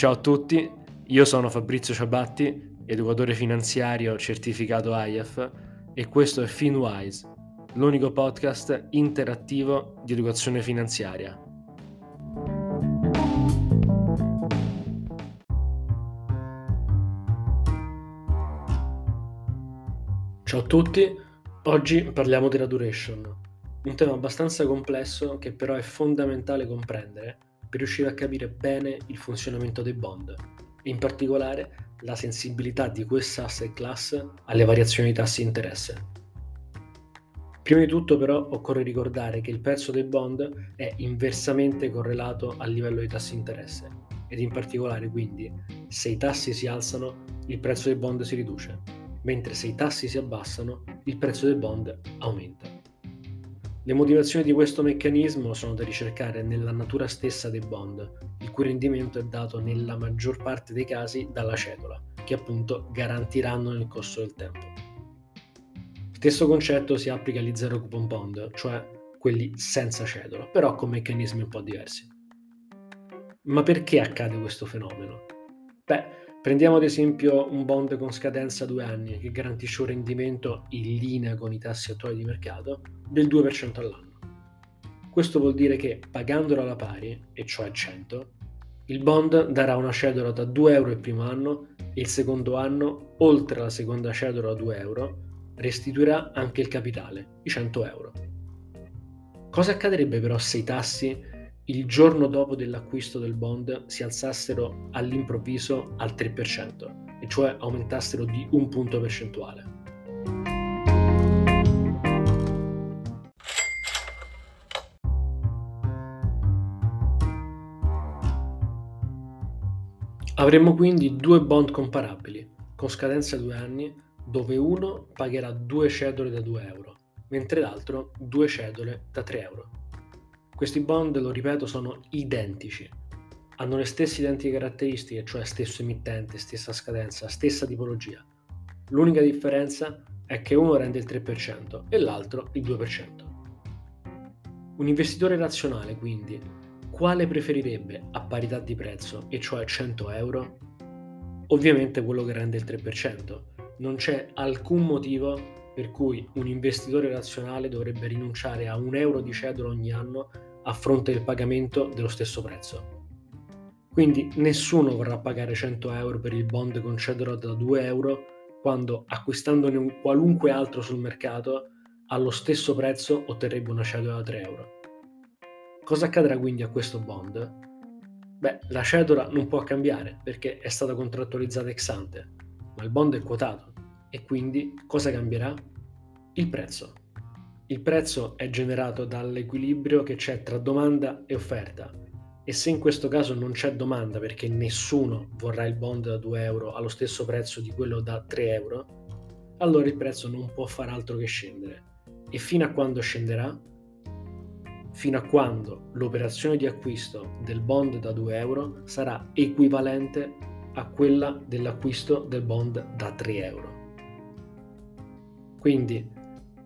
Ciao a tutti, io sono Fabrizio Ciabatti, educatore finanziario certificato IAF e questo è FinWise, l'unico podcast interattivo di educazione finanziaria. Ciao a tutti, oggi parliamo della duration, un tema abbastanza complesso che però è fondamentale comprendere per riuscire a capire bene il funzionamento dei bond e in particolare la sensibilità di questa asset class alle variazioni di tassi di interesse. Prima di tutto però occorre ricordare che il prezzo dei bond è inversamente correlato al livello di tassi di interesse ed in particolare quindi se i tassi si alzano il prezzo dei bond si riduce, mentre se i tassi si abbassano il prezzo dei bond aumenta. Le motivazioni di questo meccanismo sono da ricercare nella natura stessa dei bond, il cui rendimento è dato nella maggior parte dei casi dalla cedola, che appunto garantiranno nel corso del tempo. Stesso concetto si applica agli zero coupon bond, cioè quelli senza cedola, però con meccanismi un po' diversi. Ma perché accade questo fenomeno? Beh, Prendiamo ad esempio un bond con scadenza a due anni che garantisce un rendimento in linea con i tassi attuali di mercato del 2% all'anno. Questo vuol dire che pagandolo alla pari, e cioè 100, il bond darà una cedola da 2 euro il primo anno e il secondo anno, oltre alla seconda cedola a 2 euro, restituirà anche il capitale, i 100 euro. Cosa accadrebbe però se i tassi il giorno dopo dell'acquisto del bond si alzassero all'improvviso al 3%, e cioè aumentassero di un punto percentuale. Avremo quindi due bond comparabili, con scadenza due anni, dove uno pagherà due cedole da 2 euro, mentre l'altro due cedole da 3 euro. Questi bond, lo ripeto, sono identici. Hanno le stesse identiche caratteristiche, cioè stesso emittente, stessa scadenza, stessa tipologia. L'unica differenza è che uno rende il 3% e l'altro il 2%. Un investitore razionale, quindi, quale preferirebbe a parità di prezzo, e cioè 100 euro? Ovviamente quello che rende il 3%. Non c'è alcun motivo per cui un investitore razionale dovrebbe rinunciare a un euro di cedola ogni anno a fronte del pagamento dello stesso prezzo. Quindi nessuno vorrà pagare 100 euro per il bond con cedola da 2 euro quando acquistandone un qualunque altro sul mercato allo stesso prezzo otterrebbe una cedola da 3 euro. Cosa accadrà quindi a questo bond? Beh, la cedola non può cambiare perché è stata contrattualizzata ex ante, ma il bond è quotato e quindi cosa cambierà? Il prezzo. Il prezzo è generato dall'equilibrio che c'è tra domanda e offerta e se in questo caso non c'è domanda perché nessuno vorrà il bond da 2 euro allo stesso prezzo di quello da 3 euro, allora il prezzo non può fare altro che scendere. E fino a quando scenderà? Fino a quando l'operazione di acquisto del bond da 2 euro sarà equivalente a quella dell'acquisto del bond da 3 euro. Quindi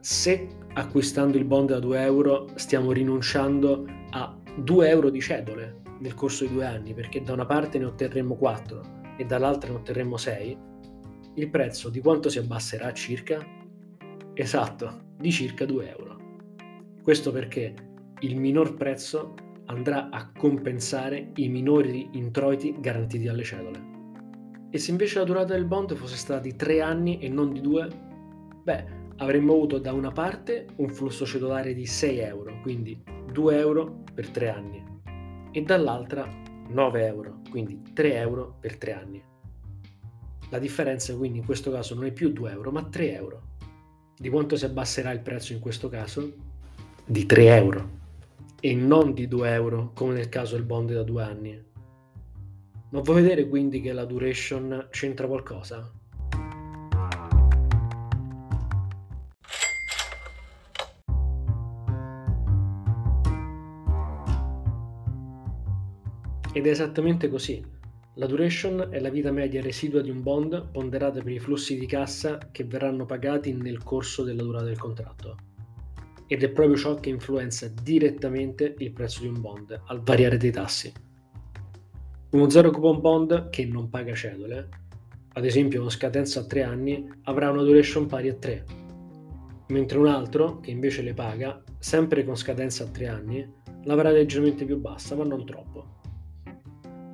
se acquistando il bond da 2 euro stiamo rinunciando a 2 euro di cedole nel corso di due anni, perché da una parte ne otterremo 4 e dall'altra ne otterremo 6, il prezzo di quanto si abbasserà circa? Esatto, di circa 2 euro. Questo perché il minor prezzo andrà a compensare i minori introiti garantiti dalle cedole. E se invece la durata del bond fosse stata di 3 anni e non di 2, beh, avremmo avuto da una parte un flusso cedolare di 6 euro, quindi 2 euro per 3 anni, e dall'altra 9 euro, quindi 3 euro per 3 anni. La differenza quindi in questo caso non è più 2 euro, ma 3 euro. Di quanto si abbasserà il prezzo in questo caso? Di 3 euro e non di 2 euro come nel caso del bond da 2 anni. Ma vuoi vedere quindi che la duration c'entra qualcosa? Ed è esattamente così. La duration è la vita media residua di un bond ponderata per i flussi di cassa che verranno pagati nel corso della durata del contratto. Ed è proprio ciò che influenza direttamente il prezzo di un bond al variare dei tassi. Uno zero coupon bond che non paga cedole, ad esempio con scadenza a 3 anni, avrà una duration pari a 3, mentre un altro, che invece le paga, sempre con scadenza a 3 anni, l'avrà leggermente più bassa, ma non troppo.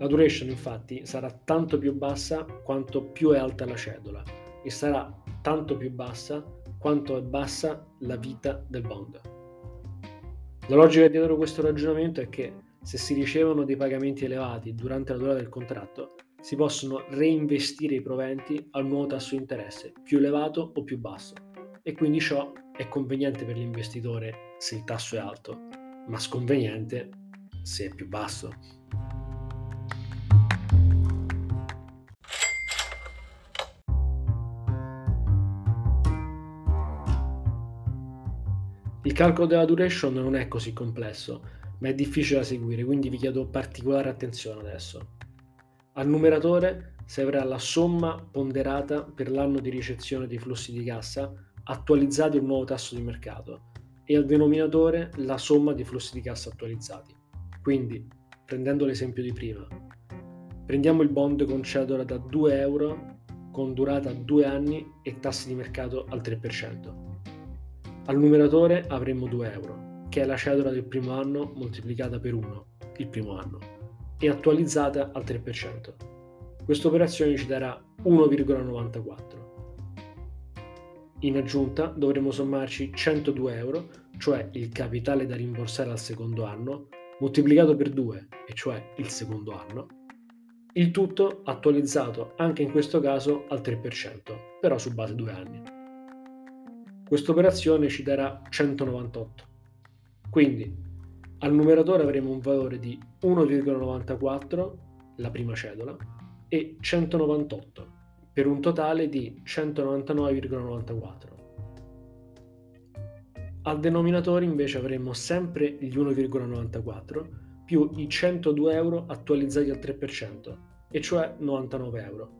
La duration infatti sarà tanto più bassa quanto più è alta la cedola e sarà tanto più bassa quanto è bassa la vita del bond. La logica dietro questo ragionamento è che se si ricevono dei pagamenti elevati durante la durata del contratto, si possono reinvestire i proventi al nuovo tasso di interesse, più elevato o più basso, e quindi ciò è conveniente per l'investitore se il tasso è alto, ma sconveniente se è più basso. Calcolo della duration non è così complesso, ma è difficile da seguire, quindi vi chiedo particolare attenzione adesso. Al numeratore servirà la somma ponderata per l'anno di ricezione dei flussi di cassa attualizzati al nuovo tasso di mercato e al denominatore la somma dei flussi di cassa attualizzati. Quindi, prendendo l'esempio di prima, prendiamo il bond con cedola da 2 euro con durata 2 anni e tassi di mercato al 3%. Al numeratore avremo 2 euro, che è la cedola del primo anno moltiplicata per 1, il primo anno, e attualizzata al 3%. Questa operazione ci darà 1,94. In aggiunta dovremo sommarci 102 euro, cioè il capitale da rimborsare al secondo anno, moltiplicato per 2, e cioè il secondo anno, il tutto attualizzato anche in questo caso al 3%, però su base 2 anni. Questa operazione ci darà 198. Quindi al numeratore avremo un valore di 1,94, la prima cedola, e 198, per un totale di 199,94. Al denominatore invece avremo sempre gli 1,94 più i 102 euro attualizzati al 3%, e cioè 99 euro,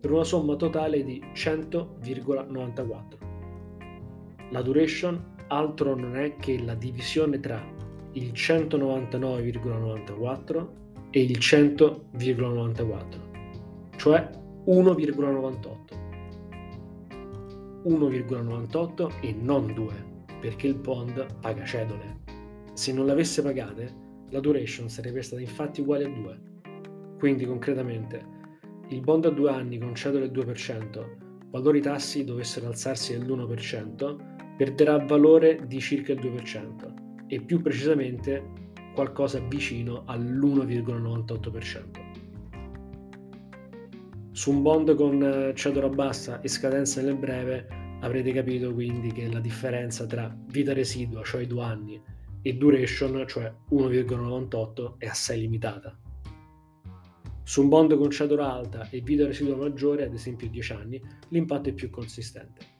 per una somma totale di 100,94. La duration altro non è che la divisione tra il 199,94 e il 100,94, cioè 1,98. 1,98 e non 2, perché il bond paga cedole. Se non l'avesse pagate, la duration sarebbe stata infatti uguale a 2. Quindi concretamente, il bond a 2 anni con cedole 2%, qualora i tassi dovessero alzarsi dell'1%, perderà valore di circa il 2% e più precisamente qualcosa vicino all'1,98%. Su un bond con eh, cedola bassa e scadenza nel breve avrete capito quindi che la differenza tra vita residua, cioè due anni, e duration, cioè 1,98, è assai limitata. Su un bond con cedola alta e vita residua maggiore, ad esempio 10 anni, l'impatto è più consistente.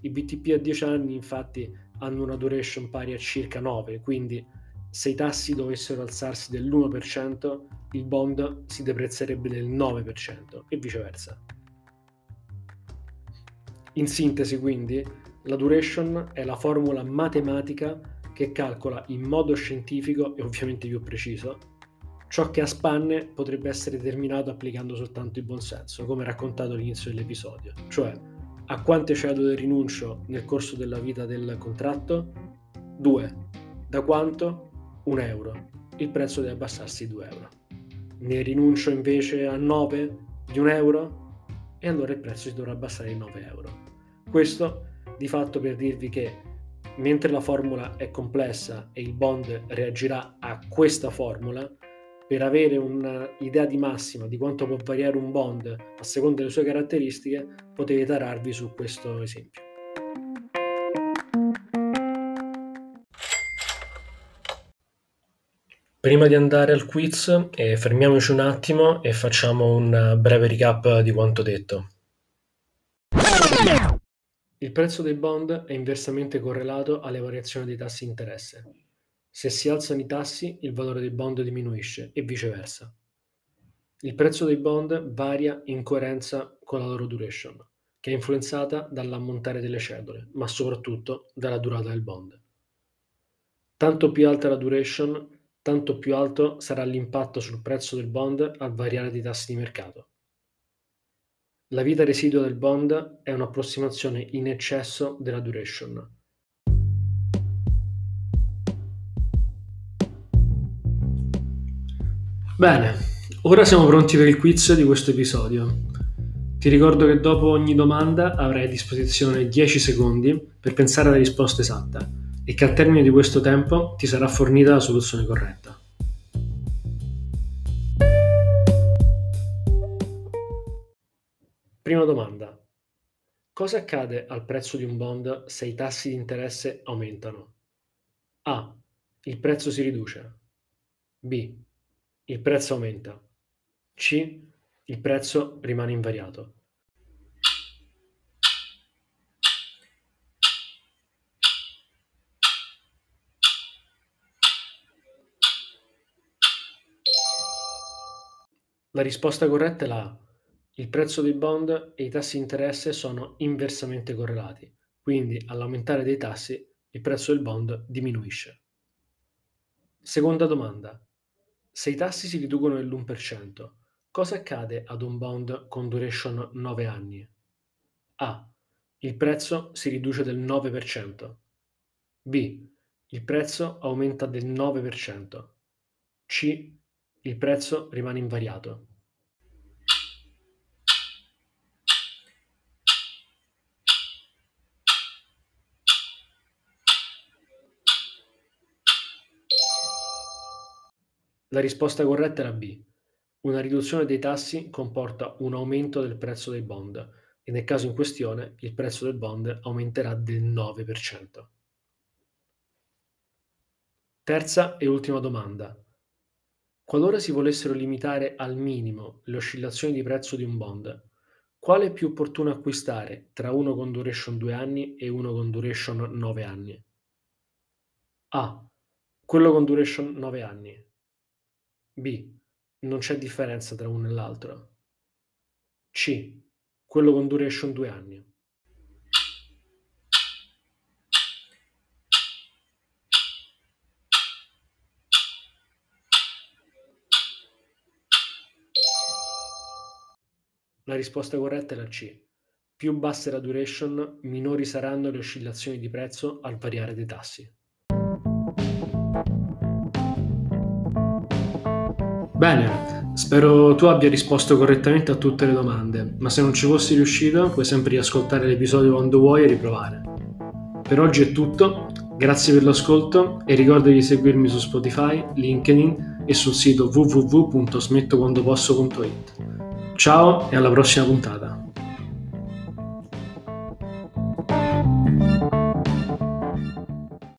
I BTP a 10 anni infatti hanno una duration pari a circa 9, quindi se i tassi dovessero alzarsi dell'1%, il bond si deprezzerebbe del 9% e viceversa. In sintesi quindi, la duration è la formula matematica che calcola in modo scientifico e ovviamente più preciso ciò che a spanne potrebbe essere determinato applicando soltanto il buonsenso, come raccontato all'inizio dell'episodio, cioè a quante cedole rinuncio nel corso della vita del contratto? 2. Da quanto? 1 euro. Il prezzo deve abbassarsi di 2 euro. Ne rinuncio invece a 9 di 1 euro? E allora il prezzo si dovrà abbassare di 9 euro. Questo di fatto per dirvi che mentre la formula è complessa e il bond reagirà a questa formula, per avere un'idea di massima di quanto può variare un bond a seconda delle sue caratteristiche, potete tararvi su questo esempio. Prima di andare al quiz, eh, fermiamoci un attimo e facciamo un breve recap di quanto detto. Il prezzo dei bond è inversamente correlato alle variazioni dei tassi di interesse. Se si alzano i tassi, il valore dei bond diminuisce e viceversa. Il prezzo dei bond varia in coerenza con la loro duration, che è influenzata dall'ammontare delle cedole, ma soprattutto dalla durata del bond. Tanto più alta la duration, tanto più alto sarà l'impatto sul prezzo del bond al variare dei tassi di mercato. La vita residua del bond è un'approssimazione in eccesso della duration. Bene, ora siamo pronti per il quiz di questo episodio. Ti ricordo che dopo ogni domanda avrai a disposizione 10 secondi per pensare alla risposta esatta e che al termine di questo tempo ti sarà fornita la soluzione corretta. Prima domanda. Cosa accade al prezzo di un bond se i tassi di interesse aumentano? A. Il prezzo si riduce. B. Il prezzo aumenta. C il prezzo rimane invariato. La risposta corretta è la A. Il prezzo dei bond e i tassi di interesse sono inversamente correlati, quindi all'aumentare dei tassi il prezzo del bond diminuisce. Seconda domanda. Se i tassi si riducono dell'1%, Cosa accade ad un bond con duration 9 anni? A. Il prezzo si riduce del 9%. B. Il prezzo aumenta del 9%. C. Il prezzo rimane invariato. La risposta corretta la B. Una riduzione dei tassi comporta un aumento del prezzo dei bond e nel caso in questione il prezzo del bond aumenterà del 9%. Terza e ultima domanda. Qualora si volessero limitare al minimo le oscillazioni di prezzo di un bond, quale è più opportuno acquistare tra uno con duration 2 anni e uno con duration 9 anni? A. Quello con duration 9 anni. B non c'è differenza tra uno e l'altro. C. Quello con duration due anni. La risposta corretta è la C. Più bassa è la duration, minori saranno le oscillazioni di prezzo al variare dei tassi. Bene, spero tu abbia risposto correttamente a tutte le domande, ma se non ci fossi riuscito puoi sempre riascoltare l'episodio quando vuoi e riprovare. Per oggi è tutto, grazie per l'ascolto e ricorda di seguirmi su Spotify, LinkedIn e sul sito www.smettoquandoposso.it. Ciao e alla prossima puntata.